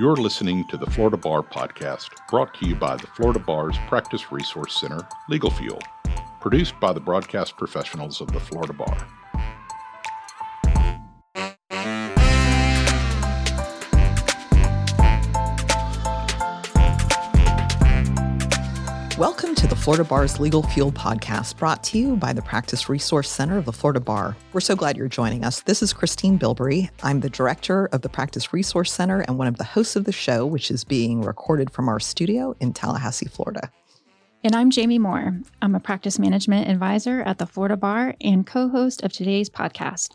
You're listening to the Florida Bar Podcast, brought to you by the Florida Bar's Practice Resource Center, Legal Fuel, produced by the broadcast professionals of the Florida Bar. Florida Bar's Legal Fuel podcast, brought to you by the Practice Resource Center of the Florida Bar. We're so glad you're joining us. This is Christine Bilbrey. I'm the director of the Practice Resource Center and one of the hosts of the show, which is being recorded from our studio in Tallahassee, Florida. And I'm Jamie Moore. I'm a practice management advisor at the Florida Bar and co host of today's podcast.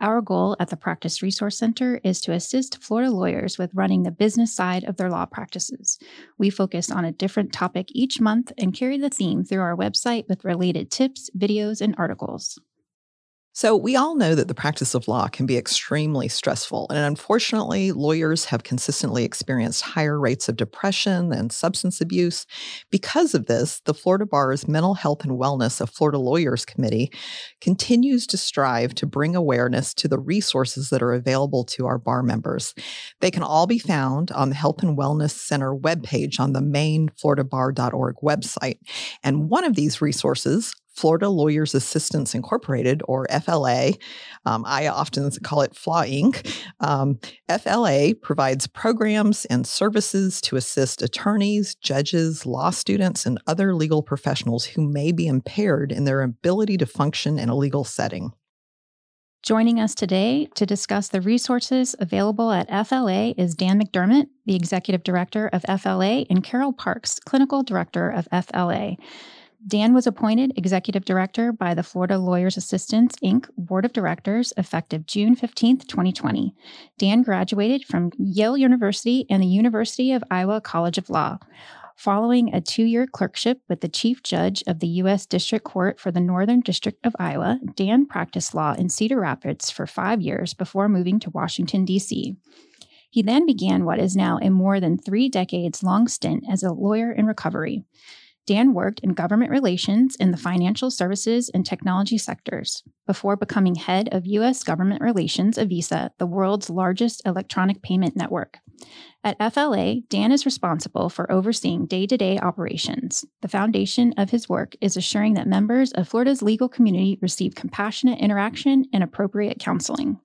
Our goal at the Practice Resource Center is to assist Florida lawyers with running the business side of their law practices. We focus on a different topic each month and carry the theme through our website with related tips, videos, and articles. So, we all know that the practice of law can be extremely stressful. And unfortunately, lawyers have consistently experienced higher rates of depression and substance abuse. Because of this, the Florida Bar's Mental Health and Wellness of Florida Lawyers Committee continues to strive to bring awareness to the resources that are available to our bar members. They can all be found on the Health and Wellness Center webpage on the main floridabar.org website. And one of these resources, Florida Lawyers Assistance Incorporated, or FLA. Um, I often call it FLA Inc. Um, FLA provides programs and services to assist attorneys, judges, law students, and other legal professionals who may be impaired in their ability to function in a legal setting. Joining us today to discuss the resources available at FLA is Dan McDermott, the Executive Director of FLA, and Carol Parks, Clinical Director of FLA. Dan was appointed executive director by the Florida Lawyers Assistance, Inc. Board of Directors effective June 15, 2020. Dan graduated from Yale University and the University of Iowa College of Law. Following a two year clerkship with the Chief Judge of the U.S. District Court for the Northern District of Iowa, Dan practiced law in Cedar Rapids for five years before moving to Washington, D.C. He then began what is now a more than three decades long stint as a lawyer in recovery. Dan worked in government relations in the financial services and technology sectors before becoming head of U.S. government relations of Visa, the world's largest electronic payment network. At FLA, Dan is responsible for overseeing day to day operations. The foundation of his work is assuring that members of Florida's legal community receive compassionate interaction and appropriate counseling.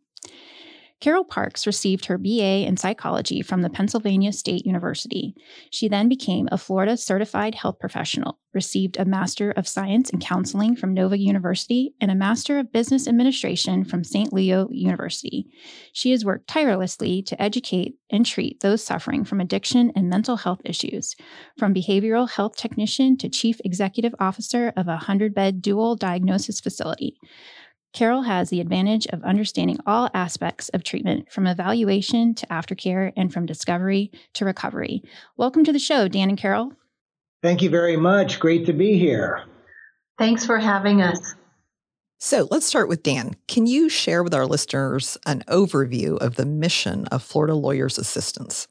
Carol Parks received her BA in psychology from the Pennsylvania State University. She then became a Florida certified health professional, received a Master of Science in Counseling from Nova University, and a Master of Business Administration from St. Leo University. She has worked tirelessly to educate and treat those suffering from addiction and mental health issues, from behavioral health technician to chief executive officer of a 100 bed dual diagnosis facility. Carol has the advantage of understanding all aspects of treatment from evaluation to aftercare and from discovery to recovery. Welcome to the show, Dan and Carol. Thank you very much. Great to be here. Thanks for having us. So let's start with Dan. Can you share with our listeners an overview of the mission of Florida Lawyers Assistance?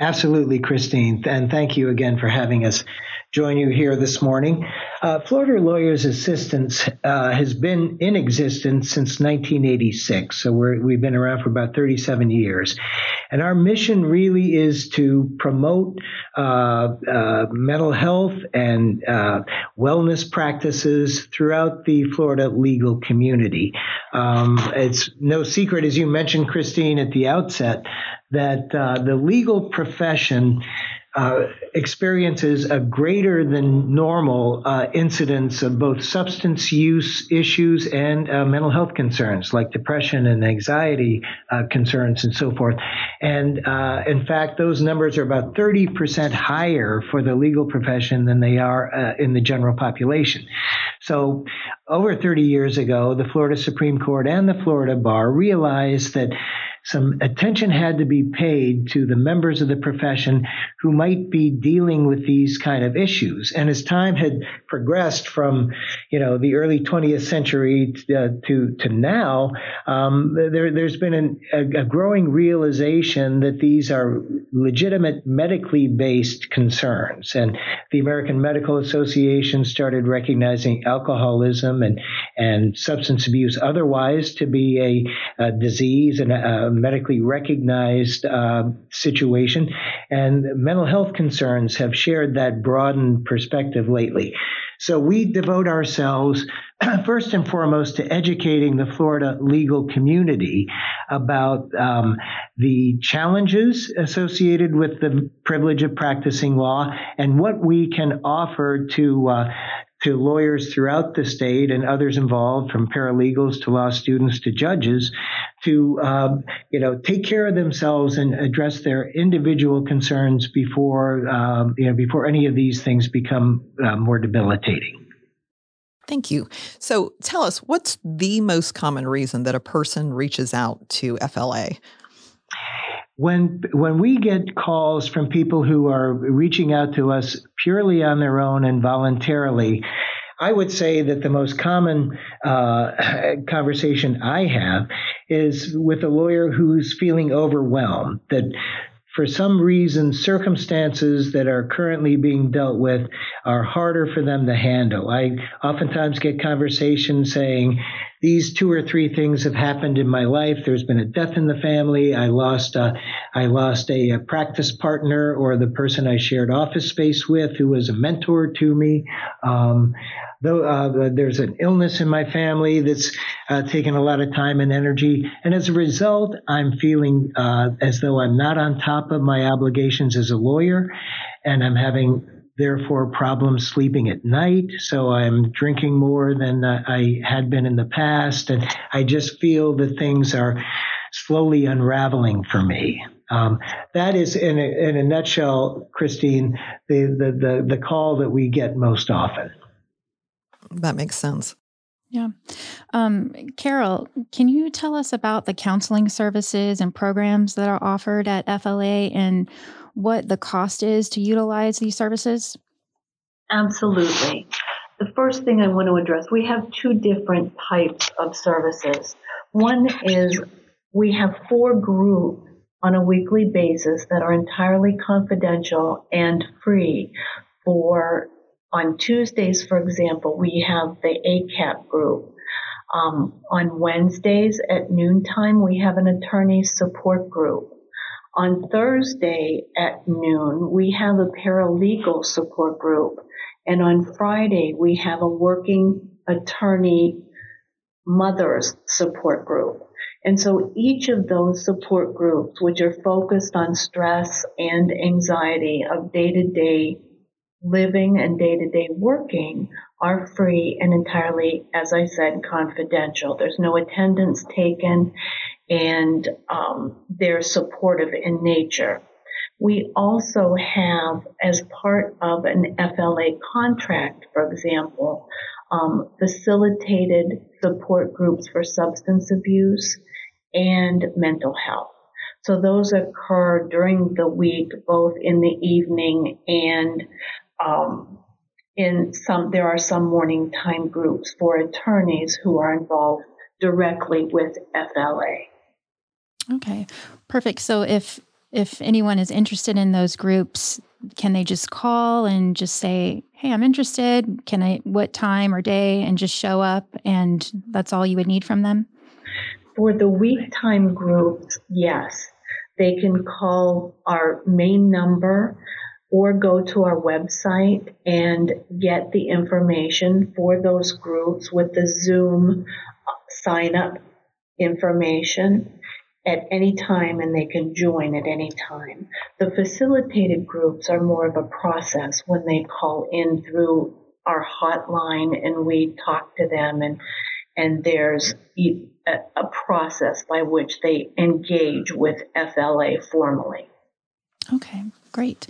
Absolutely, Christine. And thank you again for having us join you here this morning. Uh, Florida Lawyers Assistance uh, has been in existence since 1986, so we have been around for about 37 years. And our mission really is to promote uh, uh mental health and uh, wellness practices throughout the Florida legal community. Um, it's no secret, as you mentioned, Christine, at the outset, that uh, the legal profession uh, experiences a greater than normal uh, incidence of both substance use issues and uh, mental health concerns like depression and anxiety uh, concerns and so forth. And uh, in fact, those numbers are about 30% higher for the legal profession than they are in the general population. So, over 30 years ago, the Florida Supreme Court and the Florida Bar realized that some attention had to be paid to the members of the profession who might be dealing with these kind of issues. And as time had progressed from, you know, the early 20th century to uh, to, to, now, um, there, has been an, a, a, growing realization that these are legitimate medically based concerns. And the American Medical Association started recognizing alcoholism and, and substance abuse otherwise to be a, a disease and a, medically recognized uh, situation, and mental health concerns have shared that broadened perspective lately. So we devote ourselves first and foremost to educating the Florida legal community about um, the challenges associated with the privilege of practicing law and what we can offer to uh, to lawyers throughout the state and others involved, from paralegals to law students to judges, to um, you know take care of themselves and address their individual concerns before um, you know before any of these things become uh, more debilitating. Thank you. So tell us, what's the most common reason that a person reaches out to FLA? When when we get calls from people who are reaching out to us purely on their own and voluntarily, I would say that the most common uh, conversation I have is with a lawyer who's feeling overwhelmed that for some reason, circumstances that are currently being dealt with are harder for them to handle. I oftentimes get conversations saying, these two or three things have happened in my life. There's been a death in the family. I lost a, I lost a, a practice partner or the person I shared office space with who was a mentor to me. Um, though uh, there's an illness in my family that's uh, taken a lot of time and energy, and as a result, I'm feeling uh, as though I'm not on top of my obligations as a lawyer, and I'm having therefore problems sleeping at night. So I'm drinking more than uh, I had been in the past. And I just feel that things are slowly unraveling for me. Um, that is, in a, in a nutshell, Christine, the, the, the, the call that we get most often. That makes sense. Yeah. Um, Carol, can you tell us about the counseling services and programs that are offered at FLA and what the cost is to utilize these services? Absolutely. The first thing I want to address we have two different types of services. One is we have four groups on a weekly basis that are entirely confidential and free for on Tuesdays, for example, we have the ACAP group. Um, on Wednesdays at noontime, we have an attorney support group. On Thursday at noon, we have a paralegal support group. And on Friday, we have a working attorney mothers support group. And so each of those support groups, which are focused on stress and anxiety of day to day living and day to day working, are free and entirely, as I said, confidential. There's no attendance taken and um, they're supportive in nature. We also have, as part of an FLA contract, for example, um, facilitated support groups for substance abuse and mental health. So those occur during the week, both in the evening and um, in some. There are some morning time groups for attorneys who are involved directly with FLA. Okay, perfect. So if if anyone is interested in those groups, can they just call and just say, "Hey, I'm interested. Can I what time or day?" and just show up and that's all you would need from them? For the week time groups, yes. They can call our main number or go to our website and get the information for those groups with the Zoom uh, sign up information at any time and they can join at any time. The facilitated groups are more of a process when they call in through our hotline and we talk to them and and there's a, process by which they engage with FLA formally. Okay, great.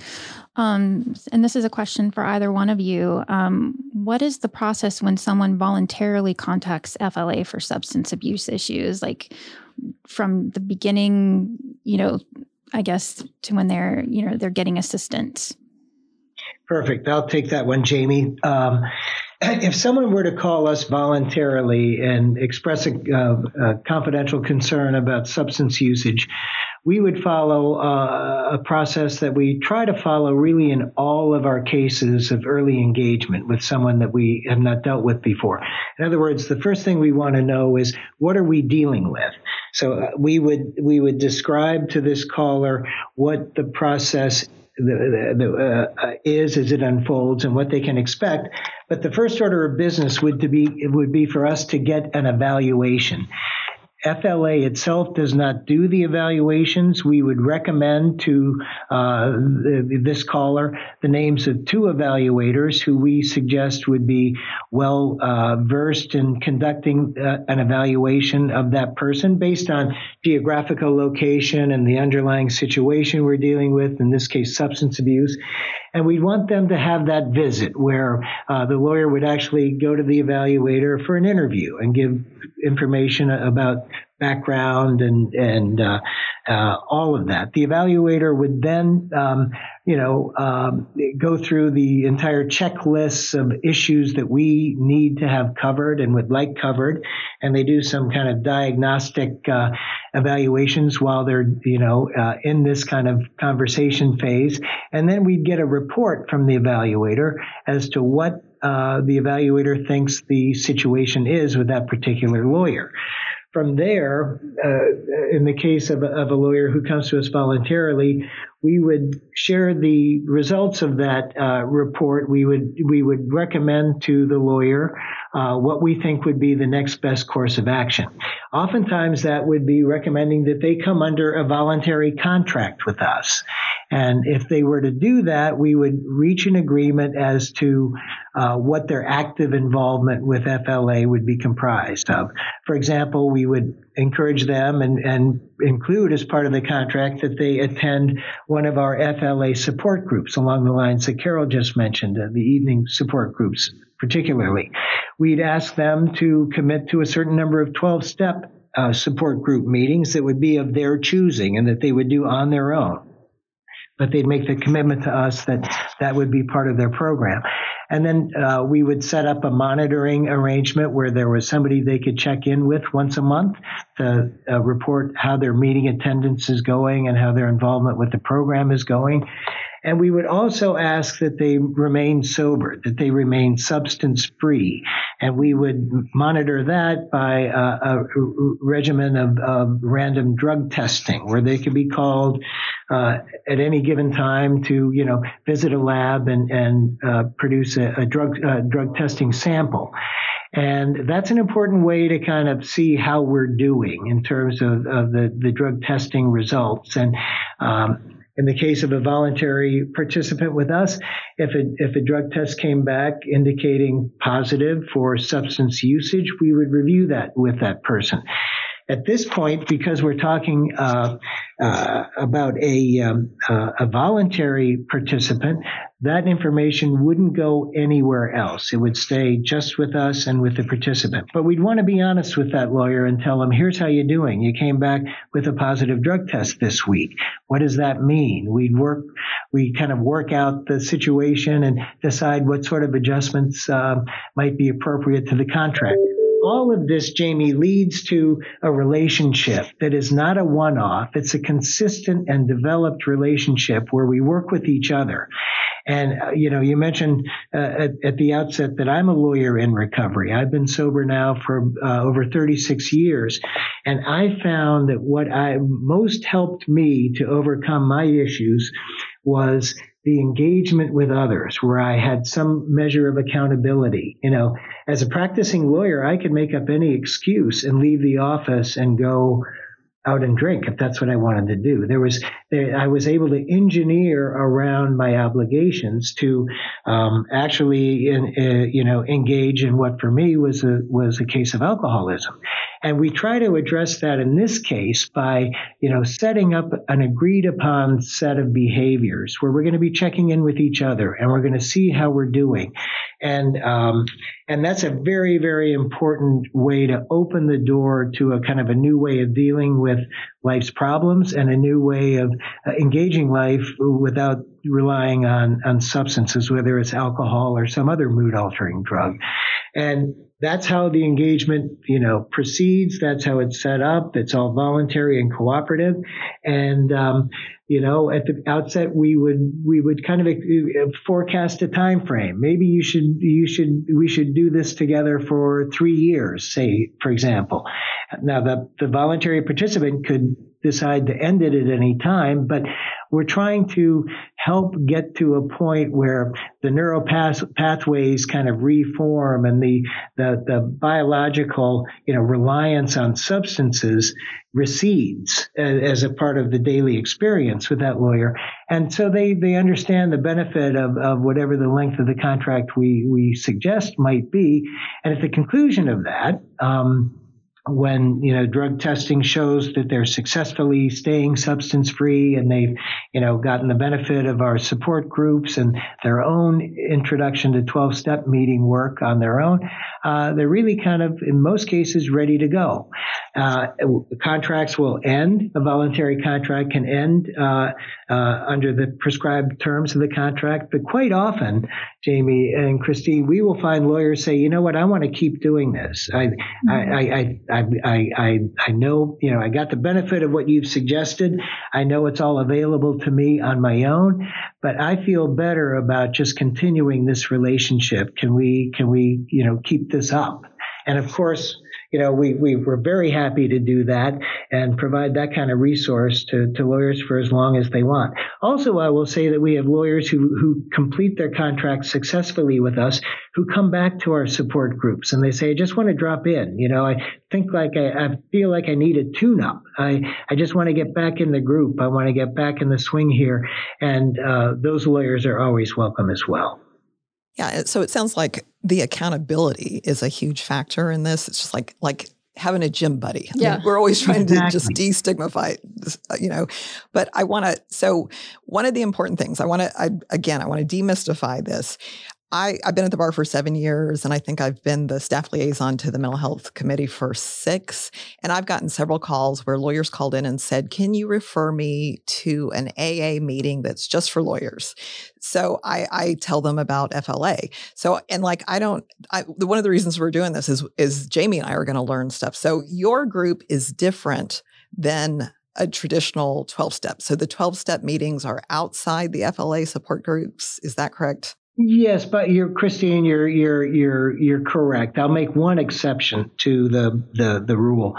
Um, and this is a question for either one of you. Um, what is the process when someone voluntarily contacts FLA for substance abuse issues? Like, from the beginning, you know, I guess to when they're, you know, they're getting assistance? Perfect. I'll take that one, Jamie. Um, if someone were to call us voluntarily and express a, uh, a confidential concern about substance usage, we would follow uh, a process that we try to follow really in all of our cases of early engagement with someone that we have not dealt with before. In other words, the first thing we want to know is what are we dealing with? So uh, we would we would describe to this caller what the process the, the, uh, is as it unfolds and what they can expect. But the first order of business would to be would be for us to get an evaluation. FLA itself does not do the evaluations. We would recommend to uh, this caller the names of two evaluators who we suggest would be well uh, versed in conducting uh, an evaluation of that person based on geographical location and the underlying situation we're dealing with, in this case, substance abuse. And we'd want them to have that visit where uh, the lawyer would actually go to the evaluator for an interview and give information about background and and uh, uh, all of that. The evaluator would then, um, you know, um, go through the entire checklist of issues that we need to have covered and would like covered, and they do some kind of diagnostic uh, evaluations while they're, you know, uh, in this kind of conversation phase, and then we'd get a report from the evaluator as to what uh, the evaluator thinks the situation is with that particular lawyer from there, uh, in the case of of a, lawyer who comes to us voluntarily, we would share the results of that uh, report. We would we would recommend to the lawyer uh, what we think would be the next best course of action. Oftentimes, that would be recommending that they come under a voluntary contract with us. And if they were to do that, we would reach an agreement as to uh, what their active involvement with FLA would be comprised of. For example, we would encourage them and, and include as part of the contract that they attend one of our FLA support groups along the lines that Carol just mentioned, uh, the evening support groups particularly. We'd ask them to commit to a certain number of 12 step uh, support group meetings that would be of their choosing and that they would do on their own but they'd make the commitment to us that that would be part of their program. And then uh, we would set up a monitoring arrangement where there was somebody they could check in with once a month to uh, report how their meeting attendance is going and how their involvement with the program is going. And we would also ask that they remain sober, that they remain substance free. And we would monitor that by a, regimen of, of, random drug testing where they could be called uh, at any given time to, you know, visit a lab and, and uh, produce a, a drug, uh, drug testing sample. And that's an important way to kind of see how we're doing in terms of, of the, the drug testing results. And um, in the case of a voluntary participant with us, if a, if a drug test came back indicating positive for substance usage, we would review that with that person. At this point, because we're talking uh, uh, about a, um, uh, a voluntary participant, that information wouldn't go anywhere else. It would stay just with us and with the participant. But we'd want to be honest with that lawyer and tell him, here's how you're doing. You came back with a positive drug test this week. What does that mean? We'd work, we kind of work out the situation and decide what sort of adjustments uh, might be appropriate to the contract all of this, Jamie, leads to a relationship that is not a one off. It's a consistent and developed relationship where we work with each other. And, uh, you know, you mentioned uh, at, at, the outset that I'm a lawyer in recovery. I've been sober now for uh, over 36 years. And I found that what I most helped me to overcome my issues was the engagement with others where I had some measure of accountability. You know, as a practicing lawyer, I could make up any excuse and leave the office and go out and drink if that's what I wanted to do. There was, there, I was able to engineer around my obligations to um, actually, in, uh, you know, engage in what for me was a was a case of alcoholism, and we try to address that in this case by, you know, setting up an agreed upon set of behaviors where we're going to be checking in with each other and we're going to see how we're doing, and um, and that's a very very important way to open the door to a kind of a new way of dealing with life's problems and a new way of uh, engaging life without relying on on substances, whether it's alcohol or some other mood altering drug. And that's how the engagement, you know, proceeds. That's how it's set up. It's all voluntary and cooperative. And, um, you know, at the outset, we would we would kind of uh, forecast a time frame. Maybe you should you should we should do this together for three years, say, for example. Now, the the voluntary participant could decide to end it at any time, but we're trying to help get to a point where the neural path- pathways kind of reform and the, the, the biological, you know, reliance on substances recedes as, a part of the daily experience with that lawyer. And so they, they understand the benefit of, of whatever the length of the contract we, we suggest might be. And at the conclusion of that, um, when you know drug testing shows that they're successfully staying substance free and they've you know gotten the benefit of our support groups and their own introduction to 12 step meeting work on their own uh, they're really kind of in most cases ready to go. Uh, contracts will end. A voluntary contract can end uh, uh, under the prescribed terms of the contract. But quite often jamie and christine we will find lawyers say you know what? I want to keep doing this. I mm-hmm. I, I, I I, I, I I know, you know, I got the benefit of what you've suggested. I know it's all available to me on my own, but I feel better about just continuing this relationship. Can we, can we, you know, keep this up? And of course, you know, we, we were very happy to do that and provide that kind of resource to, to lawyers for as long as they want. Also, I will say that we have lawyers who, who complete their contracts successfully with us who come back to our support groups and they say, I just want to drop in. You know, I think like I, I feel like I need a tune up. I, I just want to get back in the group. I want to get back in the swing here. And uh, those lawyers are always welcome as well. Yeah, so it sounds like the accountability is a huge factor in this. It's just like like having a gym buddy. I yeah, mean, we're always trying exactly. to just destigmatize, uh, you know. But I want to. So one of the important things I want to, I, again, I want to demystify this. I, I've been at the bar for seven years, and I think I've been the staff liaison to the mental health committee for six. And I've gotten several calls where lawyers called in and said, Can you refer me to an AA meeting that's just for lawyers? So I, I tell them about FLA. So, and like, I don't, I, one of the reasons we're doing this is, is Jamie and I are going to learn stuff. So your group is different than a traditional 12 step. So the 12 step meetings are outside the FLA support groups. Is that correct? Yes, but you're Christine. You're you're you're you're correct. I'll make one exception to the the, the rule.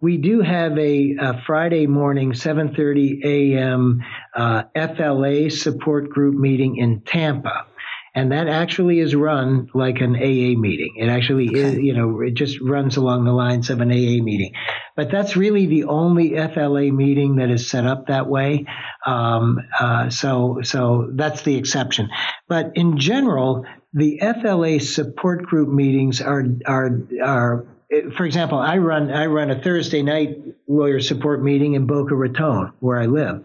We do have a, a Friday morning, 7:30 a.m. Uh, FLA support group meeting in Tampa and that actually is run like an AA meeting. It actually okay. is, you know, it just runs along the lines of an AA meeting. But that's really the only FLA meeting that is set up that way. Um, uh, so, so that's the exception. But in general, the FLA support group meetings are are are for example, I run I run a Thursday night lawyer support meeting in Boca Raton, where I live,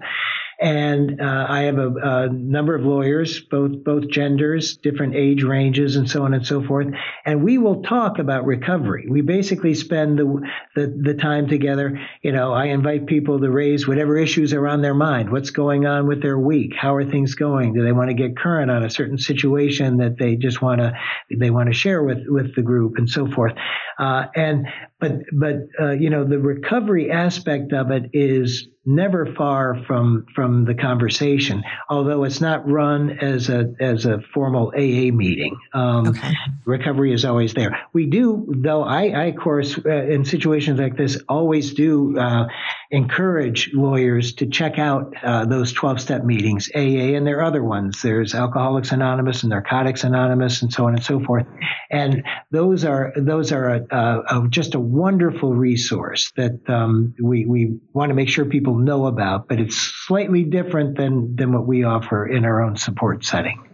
and uh, I have a, a, number of lawyers, both both genders, different age ranges, and so on and so forth. And we will talk about recovery. We basically spend the, the the, time together. You know, I invite people to raise whatever issues are on their mind. What's going on with their week? How are things going? Do they want to get current on a certain situation that they just want to they want to share with with the group and so forth? Uh, and but but uh, you know the recovery aspect of it is never far from from the conversation, although it's not run as a as a formal AA meeting. Um, okay. Recovery is always there. We do, though. I, I of course, uh, in situations like this, always do uh, encourage lawyers to check out uh, those twelve step meetings, AA, and there are other ones. There's Alcoholics Anonymous and Narcotics Anonymous, and so on and so forth. And those are those are a, a, a, just a wonderful resource that um, we we want to make sure people know about, but it's slightly different than than what we offer in our own support setting.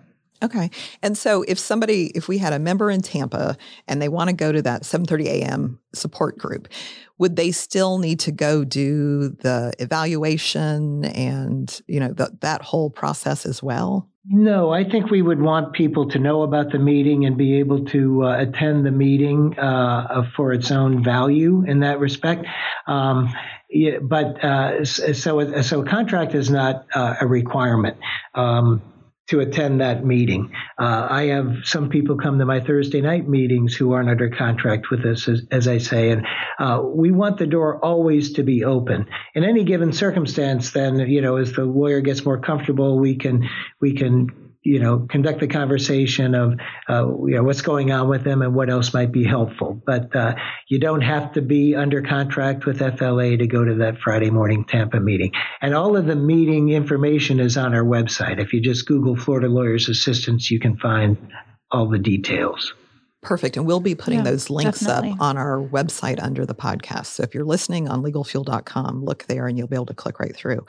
Okay. And so if somebody if we had a member in Tampa and they want to go to that 7:30 a.m. support group, would they still need to go do the evaluation and, you know, the, that whole process as well? No, I think we would want people to know about the meeting and be able to uh, attend the meeting uh, for its own value in that respect. Um, yeah, but uh, so so a contract is not uh, a requirement. Um, to attend that meeting. Uh, I have some people come to my Thursday night meetings who aren't under contract with us, as, as I say, and uh, we want the door always to be open. In any given circumstance, then you know, as the lawyer gets more comfortable, we can we can you know, conduct the conversation of, uh, you know, what's going on with them and what else might be helpful. But uh, you don't have to be under contract with FLA to go to that Friday morning Tampa meeting. And all of the meeting information is on our website. If you just Google Florida Lawyers Assistance, you can find all the details. Perfect. And we'll be putting yeah, those links definitely. up on our website under the podcast. So if you're listening on legalfuel.com, look there and you'll be able to click right through.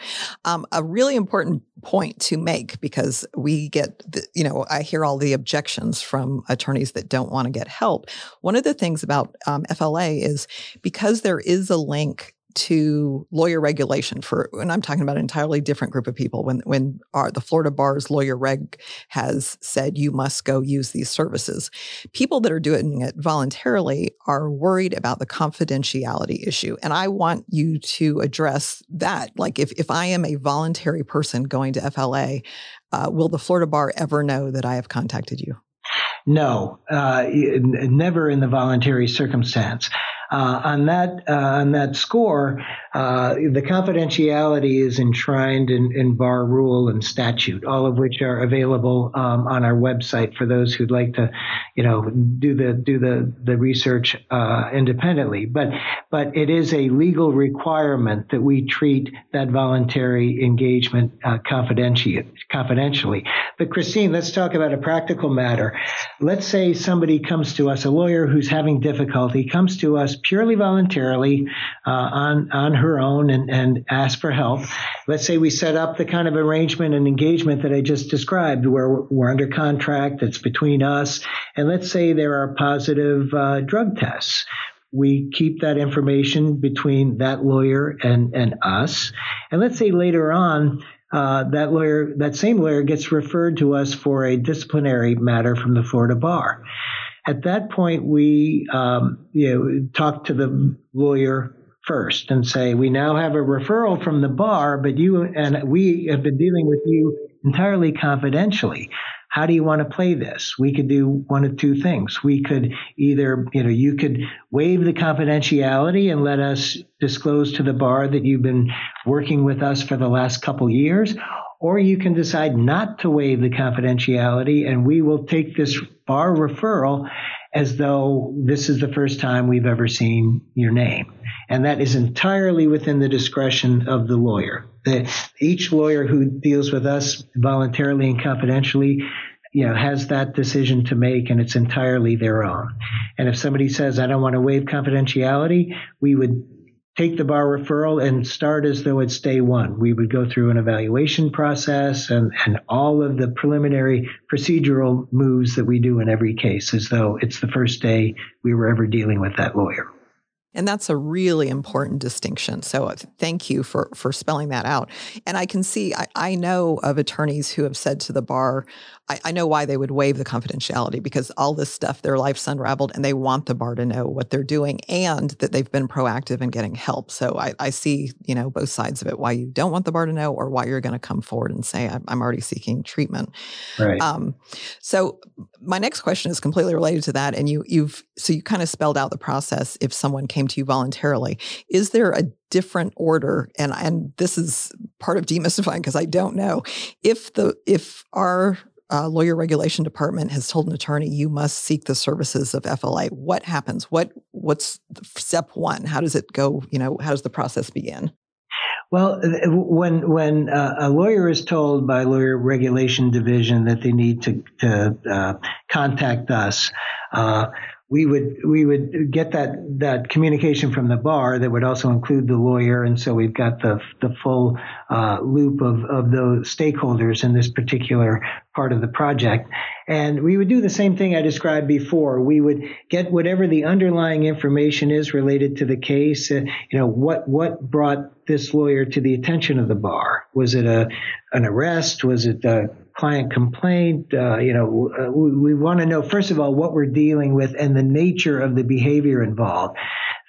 Um, a really important point to make because we get, the, you know, I hear all the objections from attorneys that don't want to get help. One of the things about um, FLA is because there is a link to lawyer regulation for, and I'm talking about an entirely different group of people. When when our, the Florida Bar's lawyer reg has said you must go use these services, people that are doing it voluntarily are worried about the confidentiality issue, and I want you to address that. Like, if if I am a voluntary person going to FLA, uh, will the Florida Bar ever know that I have contacted you? No, uh, never in the voluntary circumstance. Uh, on that uh, on that score, uh, the confidentiality is enshrined in, in, bar rule and statute, all of which are available um, on our website for those who'd like to, you know, do the do the the research uh, independently. But but it is a legal requirement that we treat that voluntary engagement uh, confidentially. Confidentially. But Christine, let's talk about a practical matter. Let's say somebody comes to us, a lawyer who's having difficulty comes to us purely voluntarily uh, on on her own and, and ask for help. Let's say we set up the kind of arrangement and engagement that I just described, where we're under contract, it's between us, and let's say there are positive uh, drug tests. We keep that information between that lawyer and, and us. And let's say later on, uh, that lawyer, that same lawyer gets referred to us for a disciplinary matter from the Florida bar. At that point, we um, you know, talk to the lawyer first and say, we now have a referral from the bar, but you and we have been dealing with you entirely confidentially. How do you want to play this? We could do one of two things. We could either, you know, you could waive the confidentiality and let us disclose to the bar that you've been working with us for the last couple years, or you can decide not to waive the confidentiality and we will take this bar referral as though this is the first time we've ever seen your name. And that is entirely within the discretion of the lawyer. The, each lawyer who deals with us voluntarily and confidentially you know, has that decision to make and it's entirely their own. And if somebody says, I don't want to waive confidentiality, we would take the bar referral and start as though it's day one. We would go through an evaluation process and, and all of the preliminary procedural moves that we do in every case as though it's the first day we were ever dealing with that lawyer. And that's a really important distinction. So uh, thank you for for spelling that out. And I can see, I, I know of attorneys who have said to the bar, I, I, know why they would waive the confidentiality because all this stuff, their life's unraveled and they want the bar to know what they're doing and that they've been proactive in getting help. So I, I see, you know, both sides of it, why you don't want the bar to know or why you're going to come forward and say, I'm, I'm already seeking treatment. Right. Um, so my next question is completely related to that. And you, you've, so you kind of spelled out the process if someone came to you voluntarily. Is there a different order and and this is part of demystifying because I don't know if the if our uh, lawyer regulation department has told an attorney you must seek the services of FLA. What happens? What what's step one? How does it go? You know, how does the process begin? Well, when when uh, a lawyer is told by lawyer regulation division that they need to, to uh, contact us, uh, we would we would get that that communication from the bar that would also include the lawyer, and so we've got the the full uh, loop of of those stakeholders in this particular part of the project. And we would do the same thing I described before. We would get whatever the underlying information is related to the case. Uh, you know what what brought this lawyer to the attention of the bar? Was it a an arrest? Was it a client complaint. Uh, you know, uh, we, we want to know first of all what we're dealing with and the nature of the behavior involved.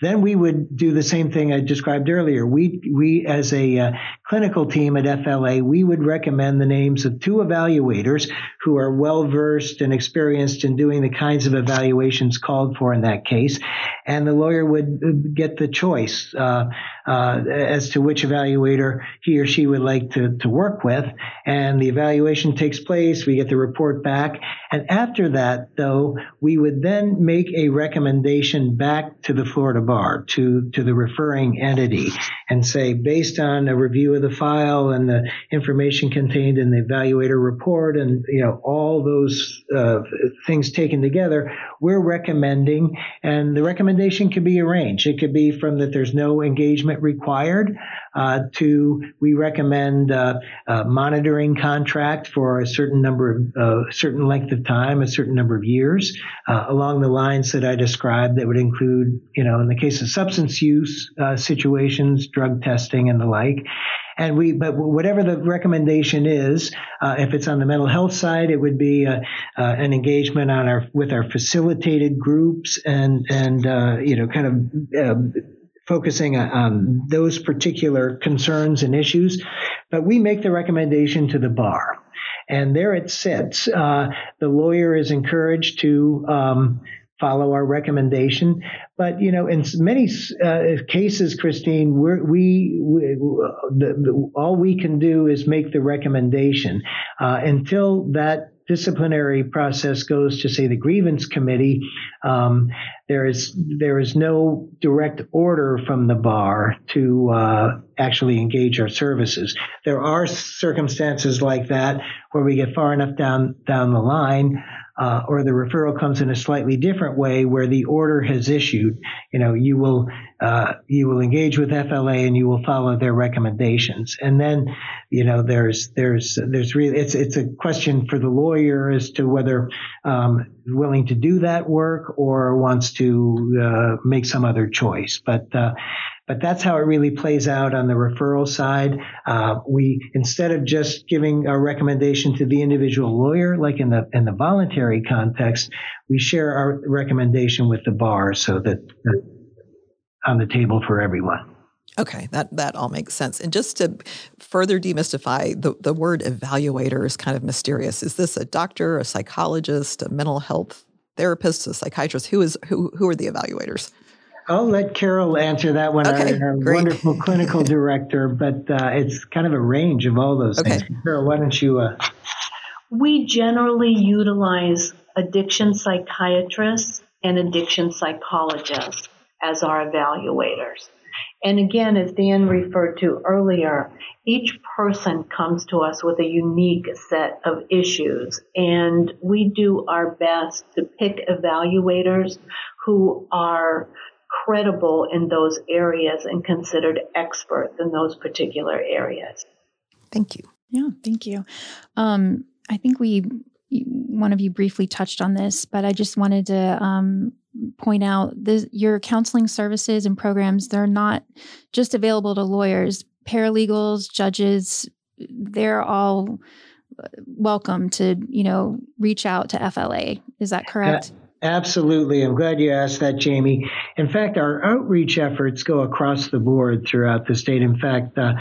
then we would do the same thing I described earlier. We, we as a uh, clinical team at FLA, we would recommend the names of two evaluators who are well versed and experienced in doing the kinds of evaluations called for in that case. And the lawyer would uh, get the choice uh, uh, as to which evaluator he or she would like to, to work with. And the evaluation takes place. We get the report back. And after that, though, we would then make a recommendation back to the Florida bar, to, to the referring entity, and say, based on a review of the file and the information contained in the evaluator report and, you know, all those uh, things taken together, we're recommending, and the recommendation can be arranged. It could be from that there's no engagement required uh, to we recommend uh, a monitoring contract for a certain number of uh, certain length of time, a certain number of years, uh, along the lines that I described. That would include, you know, in the case of substance use uh, situations, drug testing, and the like. And we, but whatever the recommendation is, uh, if it's on the mental health side, it would be uh, uh, an engagement on our with our facilitated groups and and uh, you know kind of um, focusing on those particular concerns and issues. But we make the recommendation to the bar. And there it sits. Uh, the lawyer is encouraged to um, follow our recommendation. But you know, in many uh, cases, Christine, we, we the, the, all we can do is make the recommendation uh, until that disciplinary process goes to say the grievance committee. Um, there is there is no direct order from the bar to uh, actually engage our services. There are circumstances like that where we get far enough down down the line uh, or the referral comes in a slightly different way where the order has issued. You know, you will uh, you will engage with FLA and you will follow their recommendations. And then, you know, there's there's there's really it's it's a question for the lawyer as to whether um, willing to do that work or wants to uh, make some other choice. But uh, but that's how it really plays out on the referral side. Uh, we instead of just giving a recommendation to the individual lawyer, like in the in the voluntary context, we share our recommendation with the bar so that, on the table for everyone. Okay, that, that all makes sense. And just to further demystify, the, the word evaluator is kind of mysterious. Is this a doctor, a psychologist, a mental health therapist, a psychiatrist? Who is who who are the evaluators? I'll let Carol answer that one. Okay, our, our wonderful clinical director, but uh, it's kind of a range of all those okay. things. Carol, why don't you? Uh... We generally utilize addiction psychiatrists and addiction psychologists as our evaluators. And again, as Dan referred to earlier, each person comes to us with a unique set of issues, and we do our best to pick evaluators who are credible in those areas and considered experts in those particular areas. Thank you. Yeah, thank you. Um, I think we, one of you briefly touched on this, but I just wanted to um, point out this, your counseling services and programs, they're not just available to lawyers, paralegals, judges, they're all welcome to, you know, reach out to FLA. Is that correct? Absolutely. I'm glad you asked that, Jamie. In fact, our outreach efforts go across the board throughout the state. In fact, uh,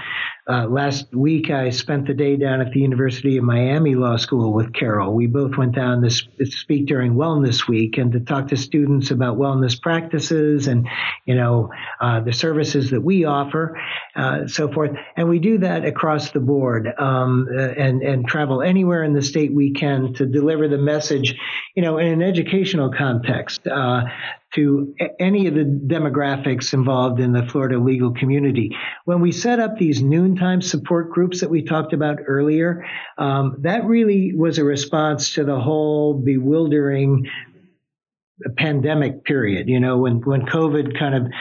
uh, last week I spent the day down at the University of Miami Law School with Carol. We both went down to speak during Wellness Week and to talk to students about wellness practices and, you know, uh, the services that we offer, uh, so forth. And we do that across the board um, and and travel anywhere in the state we can to deliver the message, you know, in an educational context uh, to any of the demographics involved in the Florida legal community. When we set up these noontime support groups that we talked about earlier, um, that really was a response to the whole bewildering pandemic period, you know, when, when COVID kind of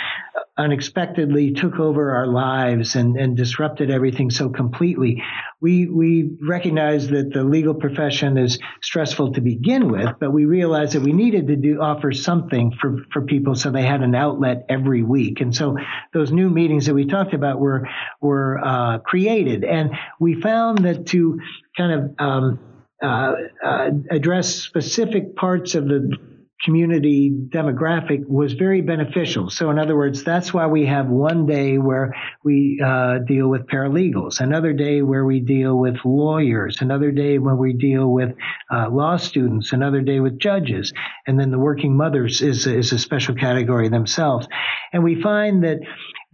unexpectedly took over our lives and, and disrupted everything so completely. We, we recognize that the legal profession is stressful to begin with, but we realized that we needed to do, offer something for, for people so they had an outlet every week. And so those new meetings that we talked about were, were, uh, created. And we found that to kind of, um, uh, uh, address specific parts of the community demographic was very beneficial. So, in other words, that's why we have one day where we uh, deal with paralegals, another day where we deal with lawyers, another day when we deal with uh, law students, another day with judges, and then the working mothers is, is a special category themselves. And we find that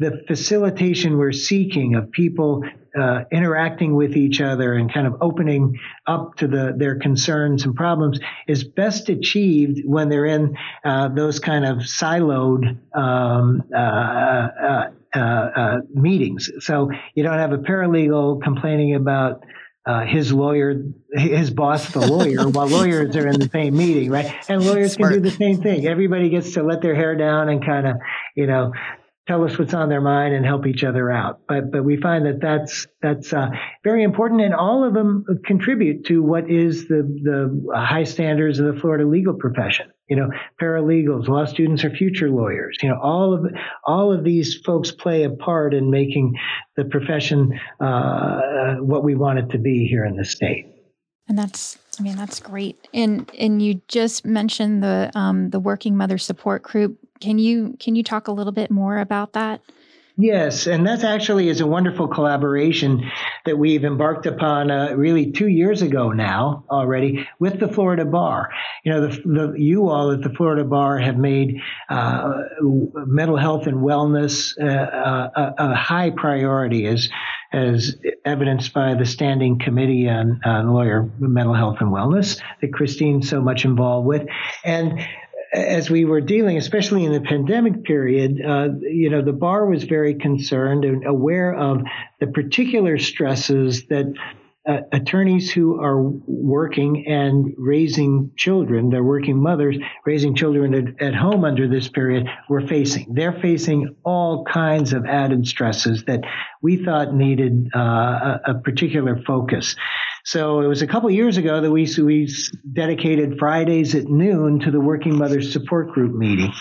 the facilitation we're seeking of people uh, interacting with each other and kind of opening up to the, their concerns and problems is best achieved when they're in uh, those kind of siloed um, uh, uh, uh, uh meetings. So you don't have a paralegal complaining about uh, his lawyer, his boss, the lawyer, while lawyers are in the same meeting, right? And lawyers Smart. can do the same thing. Everybody gets to let their hair down and kind of, you know, tell us what's on their mind and help each other out. But but we find that that's that's uh, very important, and all of them contribute to what is the the high standards of the Florida legal profession. You know, paralegals, law students, or future lawyers. You know, all of all of these folks play a part in making the profession uh, what we want it to be here in the state. And that's, I mean, that's great. And and you just mentioned the um, the working mother support group can you can you talk a little bit more about that? Yes, and that actually is a wonderful collaboration that we've embarked upon uh, really two years ago now already with the Florida Bar. You know, the, the you all at the Florida Bar have made uh, mental health and wellness uh, a, a, high priority, as as evidenced by the Standing Committee on, on Lawyer Mental Health and Wellness that Christine's so much involved with, and as we were dealing, especially in the pandemic period, uh, you know, the bar was very concerned and aware of the particular stresses that uh, attorneys who are working and raising children, they're working mothers raising children at, at, home under this period, were facing. They're facing all kinds of added stresses that we thought needed uh, a, a particular focus. So it was a couple years ago that we, we dedicated Fridays at noon to the Working Mothers Support Group meeting.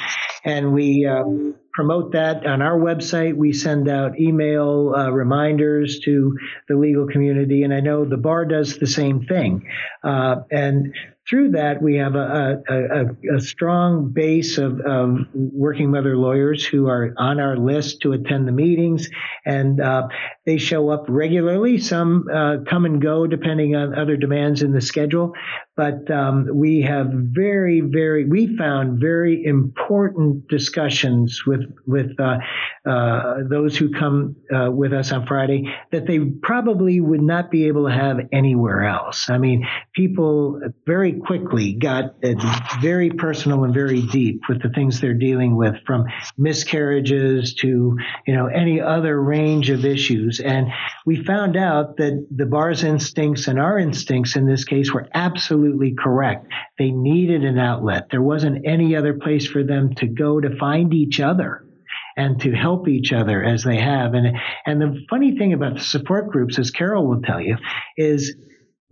And we uh, promote that on our website. We send out email uh, reminders to the legal community. And I know the bar does the same thing. Uh, and through that, we have a, a, a strong base of, of, working mother lawyers who are on our list to attend the meetings, and uh, they show up regularly. Some uh, come and go depending on other demands in the schedule, but um, we have very, very, we found very important discussions with with uh, uh those who come uh, with us on Friday that they probably would not be able to have anywhere else. I mean, people very quickly got very personal and very deep with the things they're dealing with, from miscarriages to you know any other range of issues. And we found out that the bar's instincts and our instincts in this case were absolutely correct. They needed an outlet. There wasn't any other place for them to go to find each other and to help each other as they have. And and the funny thing about the support groups, as Carol will tell you, is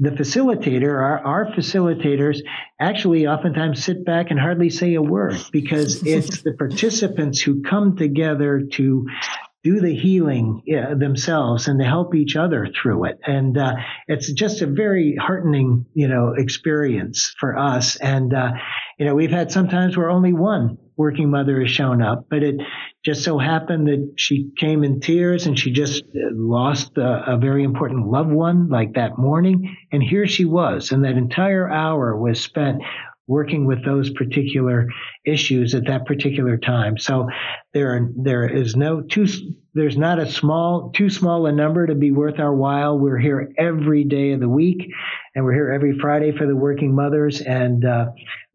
the facilitator, our, our facilitators actually oftentimes sit back and hardly say a word because it's the participants who come together to do the healing themselves and to help each other through it. And uh, it's just a very heartening, you know, experience for us. And uh, you know, we've had sometimes where only one working mother has shown up, but it just so happened that she came in tears and she just uh, lost a, a, very important loved one like that morning. And here she was. And that entire hour was spent working with those particular issues at that particular time. So there, there is no too, there's not a small, too small a number to be worth our while. We're here every day of the week and we're here every Friday for the working mothers. And, uh,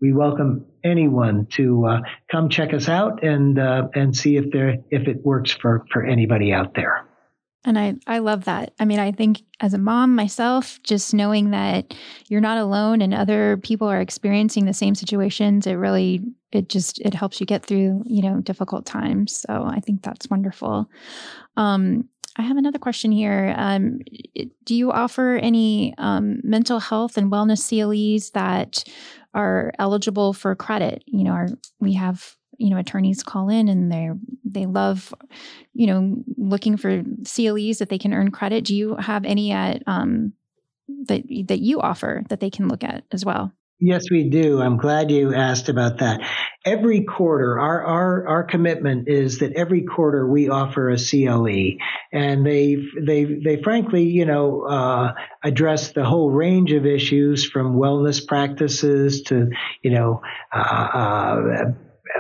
we welcome anyone to uh, come check us out and uh, and see if there if it works for for anybody out there. And I, I love that. I mean, I think as a mom myself, just knowing that you're not alone and other people are experiencing the same situations, it really, it just, it helps you get through, you know, difficult times. So I think that's wonderful. Um, I have another question here. Um, do you offer any um, mental health and wellness CLEs that are eligible for credit? You know, our, we have you know attorneys call in and they they love you know looking for CLEs that they can earn credit. Do you have any at um, that that you offer that they can look at as well? Yes, we do. I'm glad you asked about that. Every quarter, our, our, our commitment is that every quarter we offer a CLE and they, they, they frankly, you know, uh, address the whole range of issues from wellness practices to, you know, uh, uh,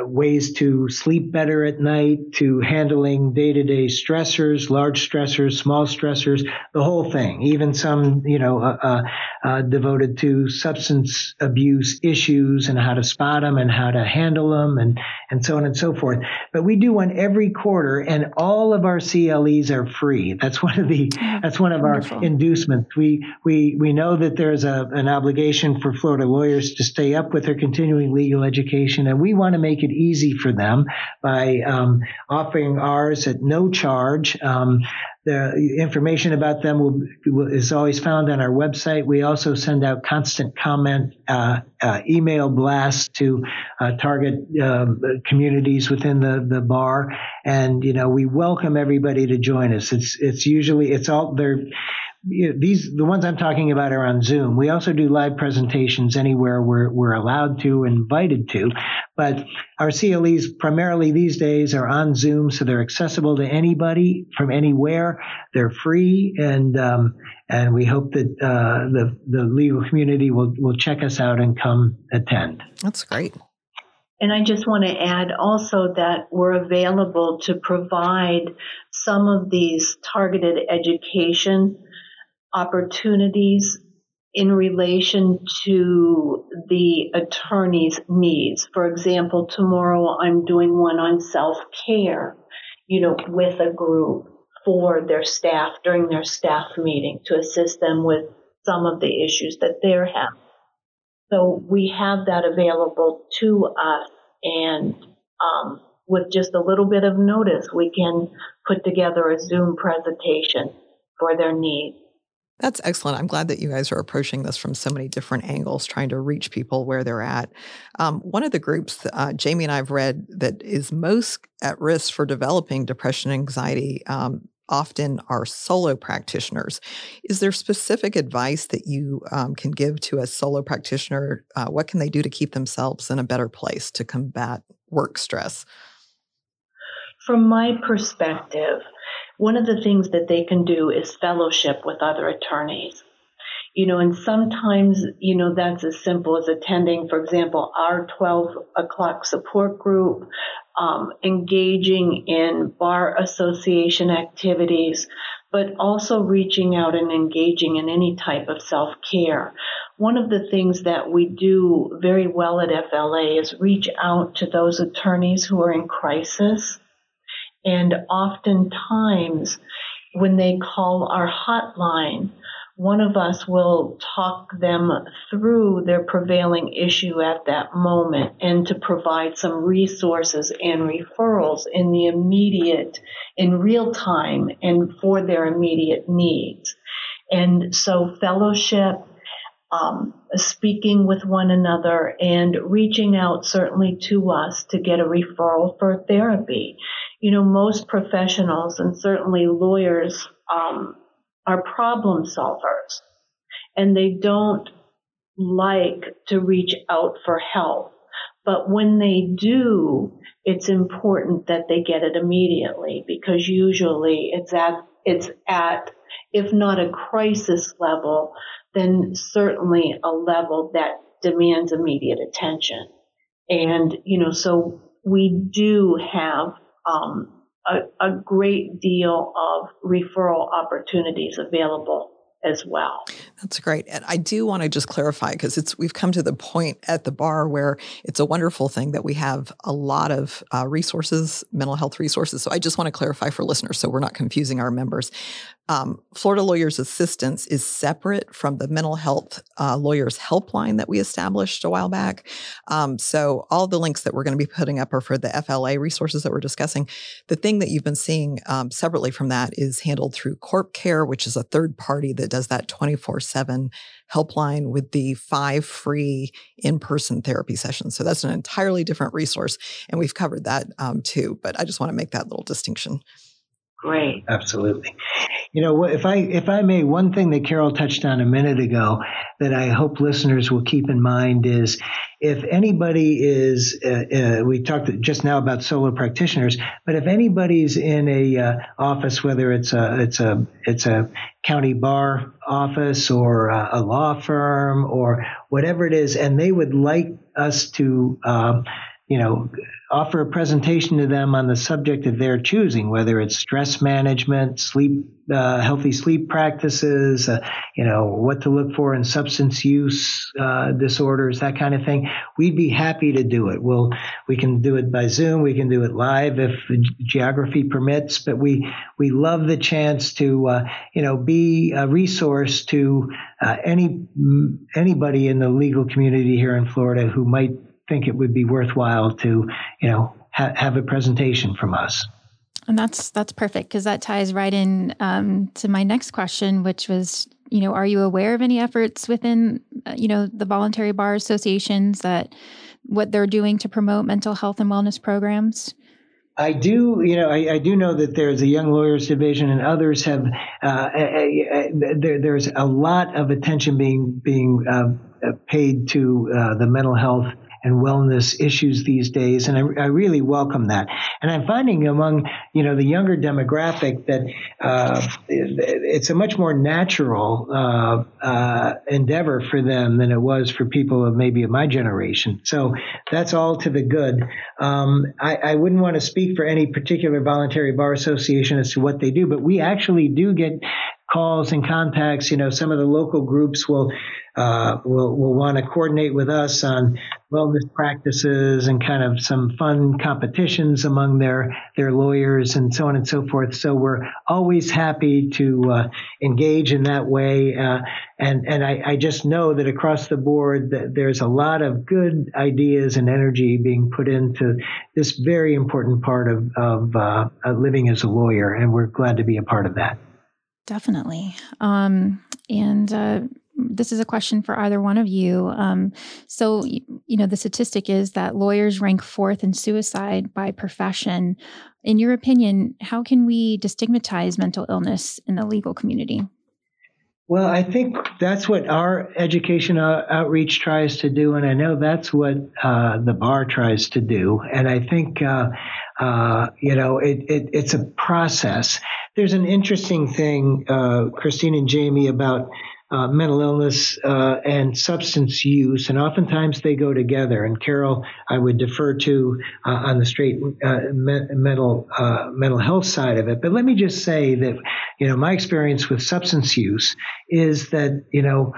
ways to sleep better at night, to handling day to day stressors, large stressors, small stressors, the whole thing. Even some, you know, uh, uh, uh, devoted to substance abuse issues and how to spot them and how to handle them and, and so on and so forth. But we do one every quarter and all of our CLEs are free. That's one of the, that's one of Wonderful. our inducements. We, we, we know that there's a, an obligation for Florida lawyers to stay up with their continuing legal education and we want to make it easy for them by um, offering ours at no charge. Um, the information about them will, will, is always found on our website. We also send out constant comment uh, uh, email blasts to uh, target um, communities within the, the bar, and you know we welcome everybody to join us. It's it's usually it's all they're these the ones I'm talking about are on Zoom. We also do live presentations anywhere we're we're allowed to, invited to. But our CLEs primarily these days are on Zoom, so they're accessible to anybody from anywhere. They're free, and um, and we hope that uh, the the legal community will will check us out and come attend. That's great. And I just want to add also that we're available to provide some of these targeted education opportunities in relation to the attorney's needs. For example, tomorrow I'm doing one on self care, you know, with a group for their staff during their staff meeting to assist them with some of the issues that they're having. So we have that available to us and um, with just a little bit of notice, we can put together a Zoom presentation for their needs. That's excellent. I'm glad that you guys are approaching this from so many different angles, trying to reach people where they're at. Um, one of the groups uh, Jamie and I've read that is most at risk for developing depression and anxiety um, often are solo practitioners. Is there specific advice that you um, can give to a solo practitioner? Uh, what can they do to keep themselves in a better place to combat work stress? From my perspective, one of the things that they can do is fellowship with other attorneys. You know, and sometimes, you know, that's as simple as attending, for example, our 12 o'clock support group, um, engaging in bar association activities, but also reaching out and engaging in any type of self care. One of the things that we do very well at FLA is reach out to those attorneys who are in crisis and oftentimes, when they call our hotline, one of us will talk them through their prevailing issue at that moment and to provide some resources and referrals in the immediate, in real time and for their immediate needs. And so fellowship, um, speaking with one another and reaching out certainly to us to get a referral for therapy you know, most professionals and certainly lawyers um, are problem solvers, and they don't like to reach out for help. But when they do, it's important that they get it immediately because usually it's at it's at if not a crisis level, then certainly a level that demands immediate attention. And you know, so we do have um, a, a great deal of referral opportunities available as well. That's great. And I do want to just clarify because it's we've come to the point at the bar where it's a wonderful thing that we have a lot of uh, resources, mental health resources. So I just want to clarify for listeners so we're not confusing our members um, Florida Lawyers Assistance is separate from the mental health uh, lawyers helpline that we established a while back. Um, so all the links that we're going to be putting up are for the FLA resources that we're discussing. The thing that you've been seeing um, separately from that is handled through Corp Care, which is a third party that does that 24 7 helpline with the five free in person therapy sessions. So that's an entirely different resource. And we've covered that um, too. But I just want to make that little distinction. Great. Absolutely. You know, if I if I may, one thing that Carol touched on a minute ago that I hope listeners will keep in mind is if anybody is, uh, uh, we talked just now about solo practitioners, but if anybody's in a uh, office, whether it's a it's a it's a county bar office or a, a law firm or whatever it is, and they would like us to um, you know, offer a presentation to them on the subject of their choosing, whether it's stress management, sleep, uh, healthy sleep practices, uh, you know, what to look for in substance use uh, disorders, that kind of thing. We'd be happy to do it. We'll, we can do it by Zoom. We can do it live if geography permits. But we we love the chance to, uh, you know, be a resource to uh, any anybody in the legal community here in Florida who might think it would be worthwhile to, you know, ha- have a presentation from us. And that's that's perfect because that ties right in um, to my next question, which was, you know, are you aware of any efforts within, uh, you know, the voluntary bar associations that what they're doing to promote mental health and wellness programs? I do, you know, I, I, do know that there's a young lawyers division, and others have. Uh, there, there's a lot of attention being being uh, paid to uh, the mental health and wellness issues these days, and I, I, really welcome that. And I'm finding among you know the younger demographic that uh, it's a much more natural uh, uh, endeavor for them than it was for people of maybe of my generation. So that's all to the good. Um, I, I wouldn't want to speak for any particular voluntary bar association as to what they do, but we actually do get calls and contacts. You know, some of the local groups will uh, will will want to coordinate with us on wellness practices and kind of some fun competitions among their their lawyers and so on and so forth. So we're always happy to uh, engage in that way. Uh, and and I, I, just know that across the board that there's a lot of good ideas and energy being put into this very important part of of uh, living as a lawyer, and we're glad to be a part of that. Definitely. Um, and uh, this is a question for either one of you. Um, so, you know, the statistic is that lawyers rank fourth in suicide by profession. In your opinion, how can we destigmatize mental illness in the legal community? Well, I think that's what our education uh, outreach tries to do, and I know that's what uh, the bar tries to do. And I think, uh, uh you know, it, it, it's a process. There's an interesting thing, uh, Christine and Jamie, about uh, mental illness uh, and substance use, and oftentimes they go together. And Carol, I would defer to uh, on the straight uh, me- mental uh, mental health side of it. But let me just say that you know my experience with substance use is that you know.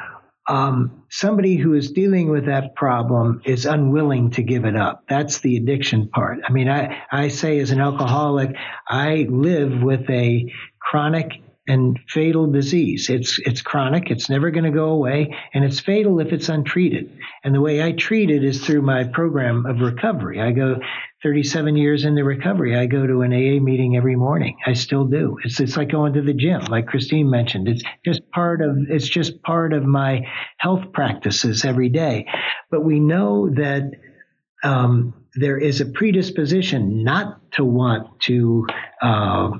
Um, somebody who is dealing with that problem is unwilling to give it up. That's the addiction part. I mean, I, I say as an alcoholic, I live with a chronic and fatal disease. It's it's chronic. It's never going to go away, and it's fatal if it's untreated. And the way I treat it is through my program of recovery. I go 37 years into recovery. I go to an AA meeting every morning. I still do. It's it's like going to the gym, like Christine mentioned. It's just part of it's just part of my health practices every day. But we know that. Um, there is a predisposition not to want to uh,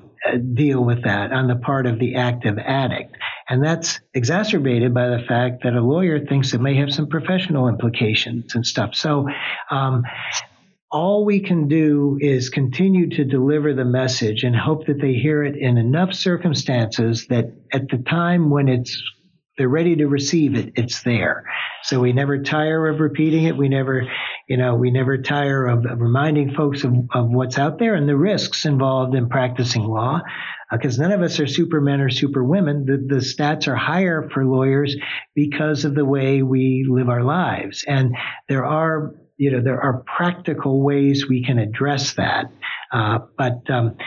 deal with that on the part of the active addict. And that's exacerbated by the fact that a lawyer thinks it may have some professional implications and stuff. So, um, all we can do is continue to deliver the message and hope that they hear it in enough circumstances that at the time when it's they're ready to receive it, it's there. So we never tire of repeating it. We never, you know, we never tire of, of reminding folks of, of, what's out there and the risks involved in practicing law. Because uh, none of us are supermen or superwomen. The, the stats are higher for lawyers because of the way we live our lives. And there are you know, there are practical ways we can address that. Uh, but um,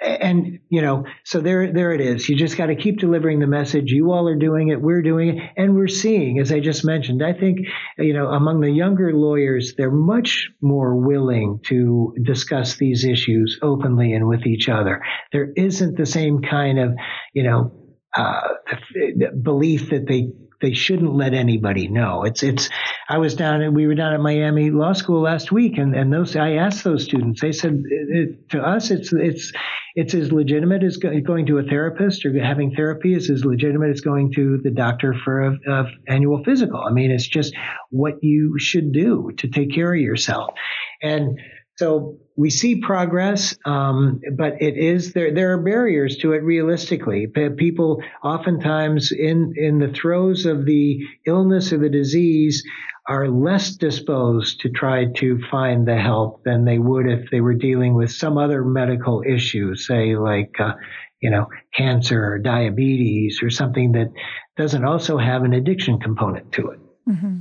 and you know, so there there it is. You just got to keep delivering the message. You all are doing it. We're doing it, and we're seeing, as I just mentioned. I think you know, among the younger lawyers, they're much more willing to discuss these issues openly and with each other. There isn't the same kind of you know uh, belief that they they shouldn't let anybody know. It's it's. I was down and we were down at Miami Law School last week, and and those I asked those students. They said it, to us, it's it's it's as legitimate as going to a therapist or having therapy is as legitimate as going to the doctor for a, a annual physical. I mean, it's just what you should do to take care of yourself. And so we see progress, um, but it is there. There are barriers to it. Realistically, people oftentimes in in the throes of the illness or the disease are less disposed to try to find the help than they would if they were dealing with some other medical issue, say like uh, you know cancer or diabetes or something that doesn't also have an addiction component to it. Mm-hmm.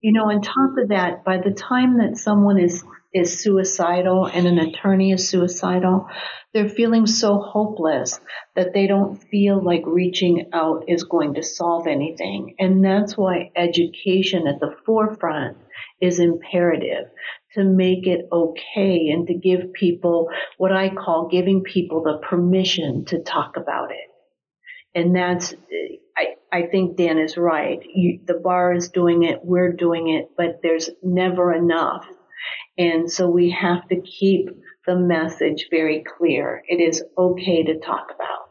You know, on top of that, by the time that someone is is suicidal and an attorney is suicidal, they're feeling so hopeless that they don't feel like reaching out is going to solve anything. And that's why education at the forefront is imperative to make it okay and to give people what I call giving people the permission to talk about it. And that's, I, I think Dan is right. You, the bar is doing it, we're doing it, but there's never enough and so we have to keep the message very clear. It is okay to talk about.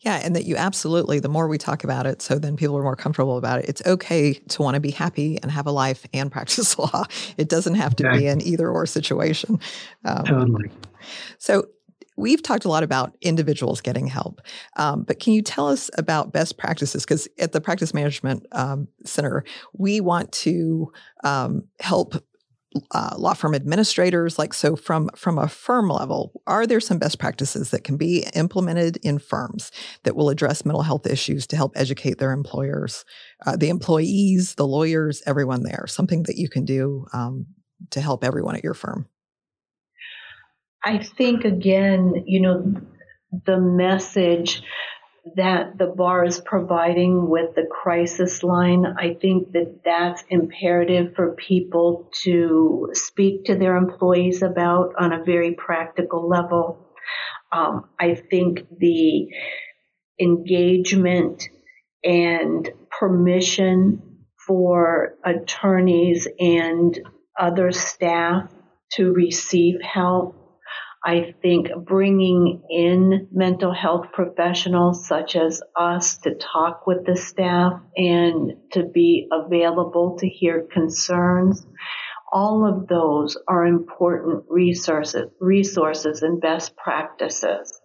Yeah, and that you absolutely, the more we talk about it, so then people are more comfortable about it. It's okay to want to be happy and have a life and practice law. It doesn't have to exactly. be an either or situation. Um, totally. So, we've talked a lot about individuals getting help, um, but can you tell us about best practices? Because at the Practice Management um, Center, we want to um, help uh, law firm administrators like so from from a firm level are there some best practices that can be implemented in firms that will address mental health issues to help educate their employers uh, the employees the lawyers everyone there something that you can do um, to help everyone at your firm? I think again you know the message that the bar is providing with the crisis line. I think that that's imperative for people to speak to their employees about on a very practical level. Um, I think the engagement and permission for attorneys and other staff to receive help I think bringing in mental health professionals such as us to talk with the staff and to be available to hear concerns, all of those are important resources, resources and best practices.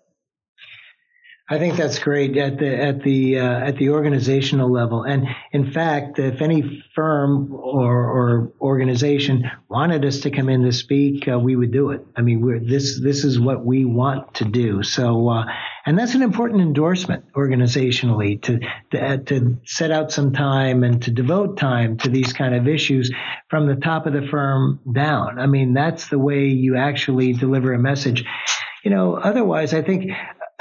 I think that's great at the at the uh, at the organizational level. And in fact, if any firm or, or organization wanted us to come in to speak, uh, we would do it. I mean, this this is what we want to do. So, uh, and that's an important endorsement organizationally to to, uh, to set out some time and to devote time to these kind of issues from the top of the firm down. I mean, that's the way you actually deliver a message. You know, otherwise, I think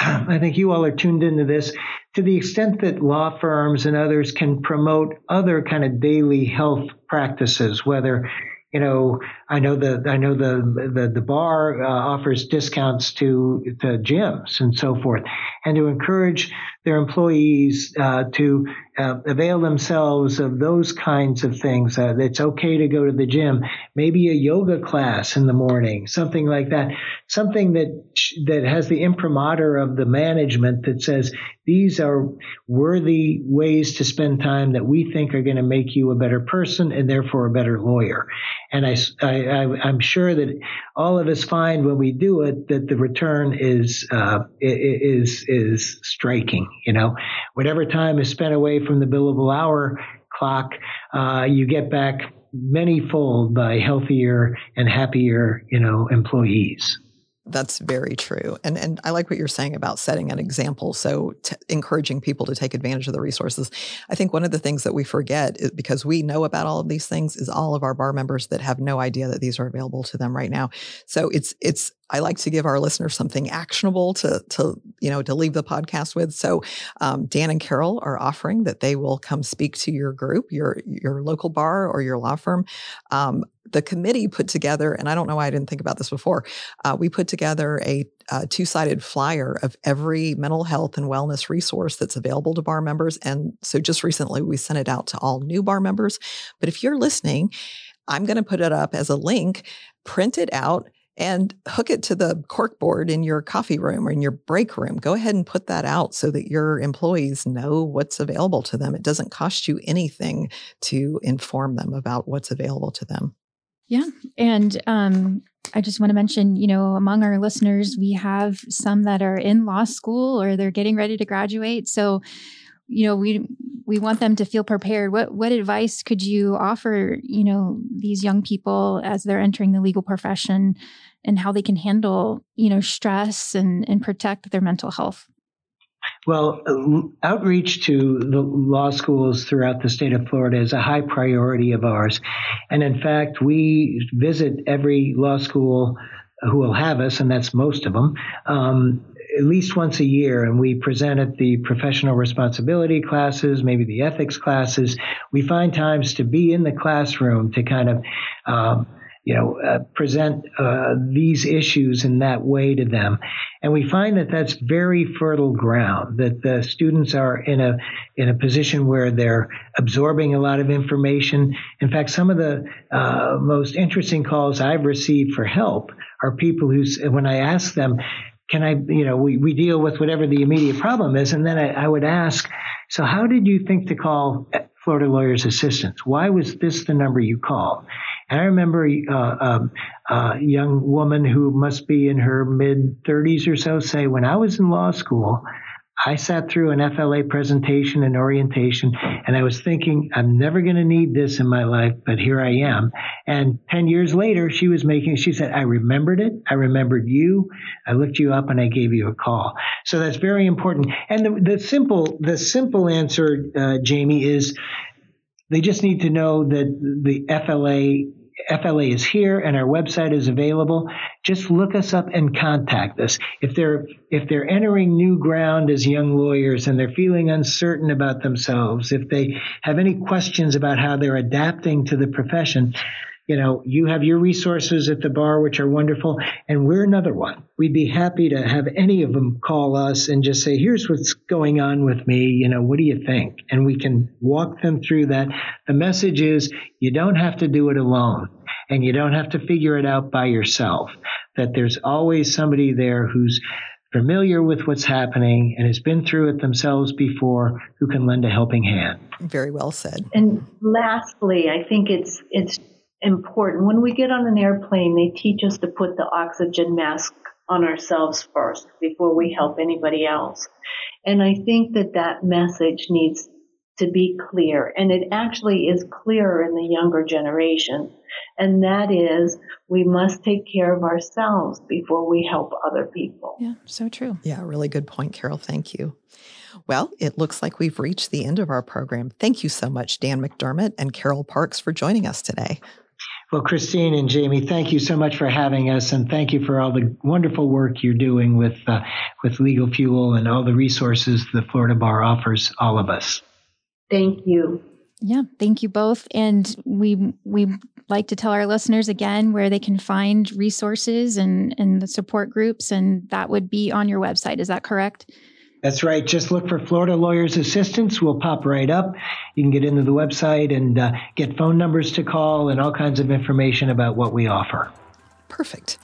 I think you all are tuned into this. To the extent that law firms and others can promote other kind of daily health practices, whether you know, I know the I know the the, the bar uh, offers discounts to to gyms and so forth, and to encourage their employees uh, to uh, avail themselves of those kinds of things. Uh, it's okay to go to the gym, maybe a yoga class in the morning, something like that, something that that has the imprimatur of the management that says these are worthy ways to spend time that we think are going to make you a better person and therefore a better lawyer. And I, I, am sure that all of us find when we do it that the return is, uh, is, is striking. You know, whatever time is spent away from the billable hour clock, uh, you get back many fold by healthier and happier, you know, employees. That's very true. And and I like what you're saying about setting an example. So t- encouraging people to take advantage of the resources. I think one of the things that we forget is because we know about all of these things is all of our bar members that have no idea that these are available to them right now. So it's it's I like to give our listeners something actionable to to you know to leave the podcast with. So um, Dan and Carol are offering that they will come speak to your group, your your local bar or your law firm. Um, the committee put together, and I don't know why I didn't think about this before. Uh, we put together a, a two sided flyer of every mental health and wellness resource that's available to bar members. And so just recently we sent it out to all new bar members. But if you're listening, I'm going to put it up as a link, print it out and hook it to the corkboard in your coffee room or in your break room. Go ahead and put that out so that your employees know what's available to them. It doesn't cost you anything to inform them about what's available to them. Yeah. And um, I just want to mention, you know, among our listeners, we have some that are in law school or they're getting ready to graduate. So, you know, we we want them to feel prepared. What what advice could you offer, you know, these young people as they're entering the legal profession and how they can handle, you know, stress and and protect their mental health? Well, outreach to the law schools throughout the state of Florida is a high priority of ours. And in fact, we visit every law school who will have us, and that's most of them, um, at least once a year. And we present at the professional responsibility classes, maybe the ethics classes. We find times to be in the classroom to kind of um, you know, uh, present uh, these issues in that way to them. And we find that that's very fertile ground, that the students are in a, in a position where they're absorbing a lot of information. In fact, some of the uh, most interesting calls I've received for help are people who, when I ask them, can I, you know, we, we deal with whatever the immediate problem is. And then I, I would ask, so how did you think to call Florida Lawyers Assistance? Why was this the number you called? I remember uh, um, a young woman who must be in her mid 30s or so say, when I was in law school, I sat through an FLA presentation and orientation, and I was thinking, I'm never going to need this in my life, but here I am. And 10 years later, she was making, she said, I remembered it. I remembered you. I looked you up and I gave you a call. So that's very important. And the, the simple, the simple answer, uh, Jamie, is they just need to know that the FLA FLA is here and our website is available. Just look us up and contact us. If they're if they're entering new ground as young lawyers and they're feeling uncertain about themselves, if they have any questions about how they're adapting to the profession, you know, you have your resources at the bar, which are wonderful, and we're another one. We'd be happy to have any of them call us and just say, here's what's going on with me. You know, what do you think? And we can walk them through that. The message is you don't have to do it alone and you don't have to figure it out by yourself. That there's always somebody there who's familiar with what's happening and has been through it themselves before who can lend a helping hand. Very well said. And lastly, I think it's it's important. When we get on an airplane, they teach us to put the oxygen mask on ourselves first before we help anybody else. And I think that that message needs to be clear. And it actually is clearer in the younger generation. And that is, we must take care of ourselves before we help other people. Yeah, so true. Yeah, really good point, Carol. Thank you. Well, it looks like we've reached the end of our program. Thank you so much, Dan McDermott and Carol Parks, for joining us today. Well, Christine and Jamie, thank you so much for having us, and thank you for all the wonderful work you're doing with uh, with Legal Fuel and all the resources the Florida Bar offers all of us. Thank you. Yeah, thank you both, and we we like to tell our listeners again where they can find resources and and the support groups, and that would be on your website. Is that correct? That's right. Just look for Florida Lawyers Assistance. We'll pop right up. You can get into the website and uh, get phone numbers to call and all kinds of information about what we offer. Perfect.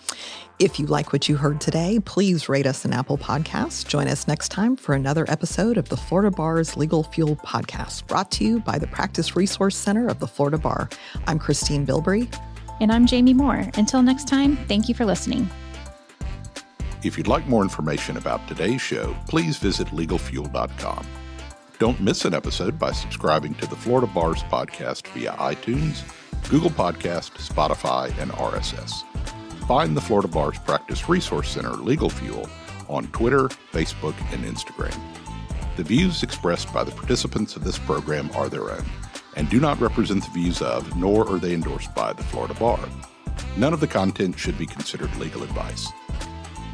If you like what you heard today, please rate us an Apple Podcast. Join us next time for another episode of the Florida Bar's Legal Fuel Podcast, brought to you by the Practice Resource Center of the Florida Bar. I'm Christine Bilbrey. And I'm Jamie Moore. Until next time, thank you for listening. If you'd like more information about today's show, please visit legalfuel.com. Don't miss an episode by subscribing to the Florida Bars podcast via iTunes, Google Podcast, Spotify, and RSS. Find the Florida Bars Practice Resource Center Legal Fuel on Twitter, Facebook, and Instagram. The views expressed by the participants of this program are their own and do not represent the views of, nor are they endorsed by, the Florida Bar. None of the content should be considered legal advice.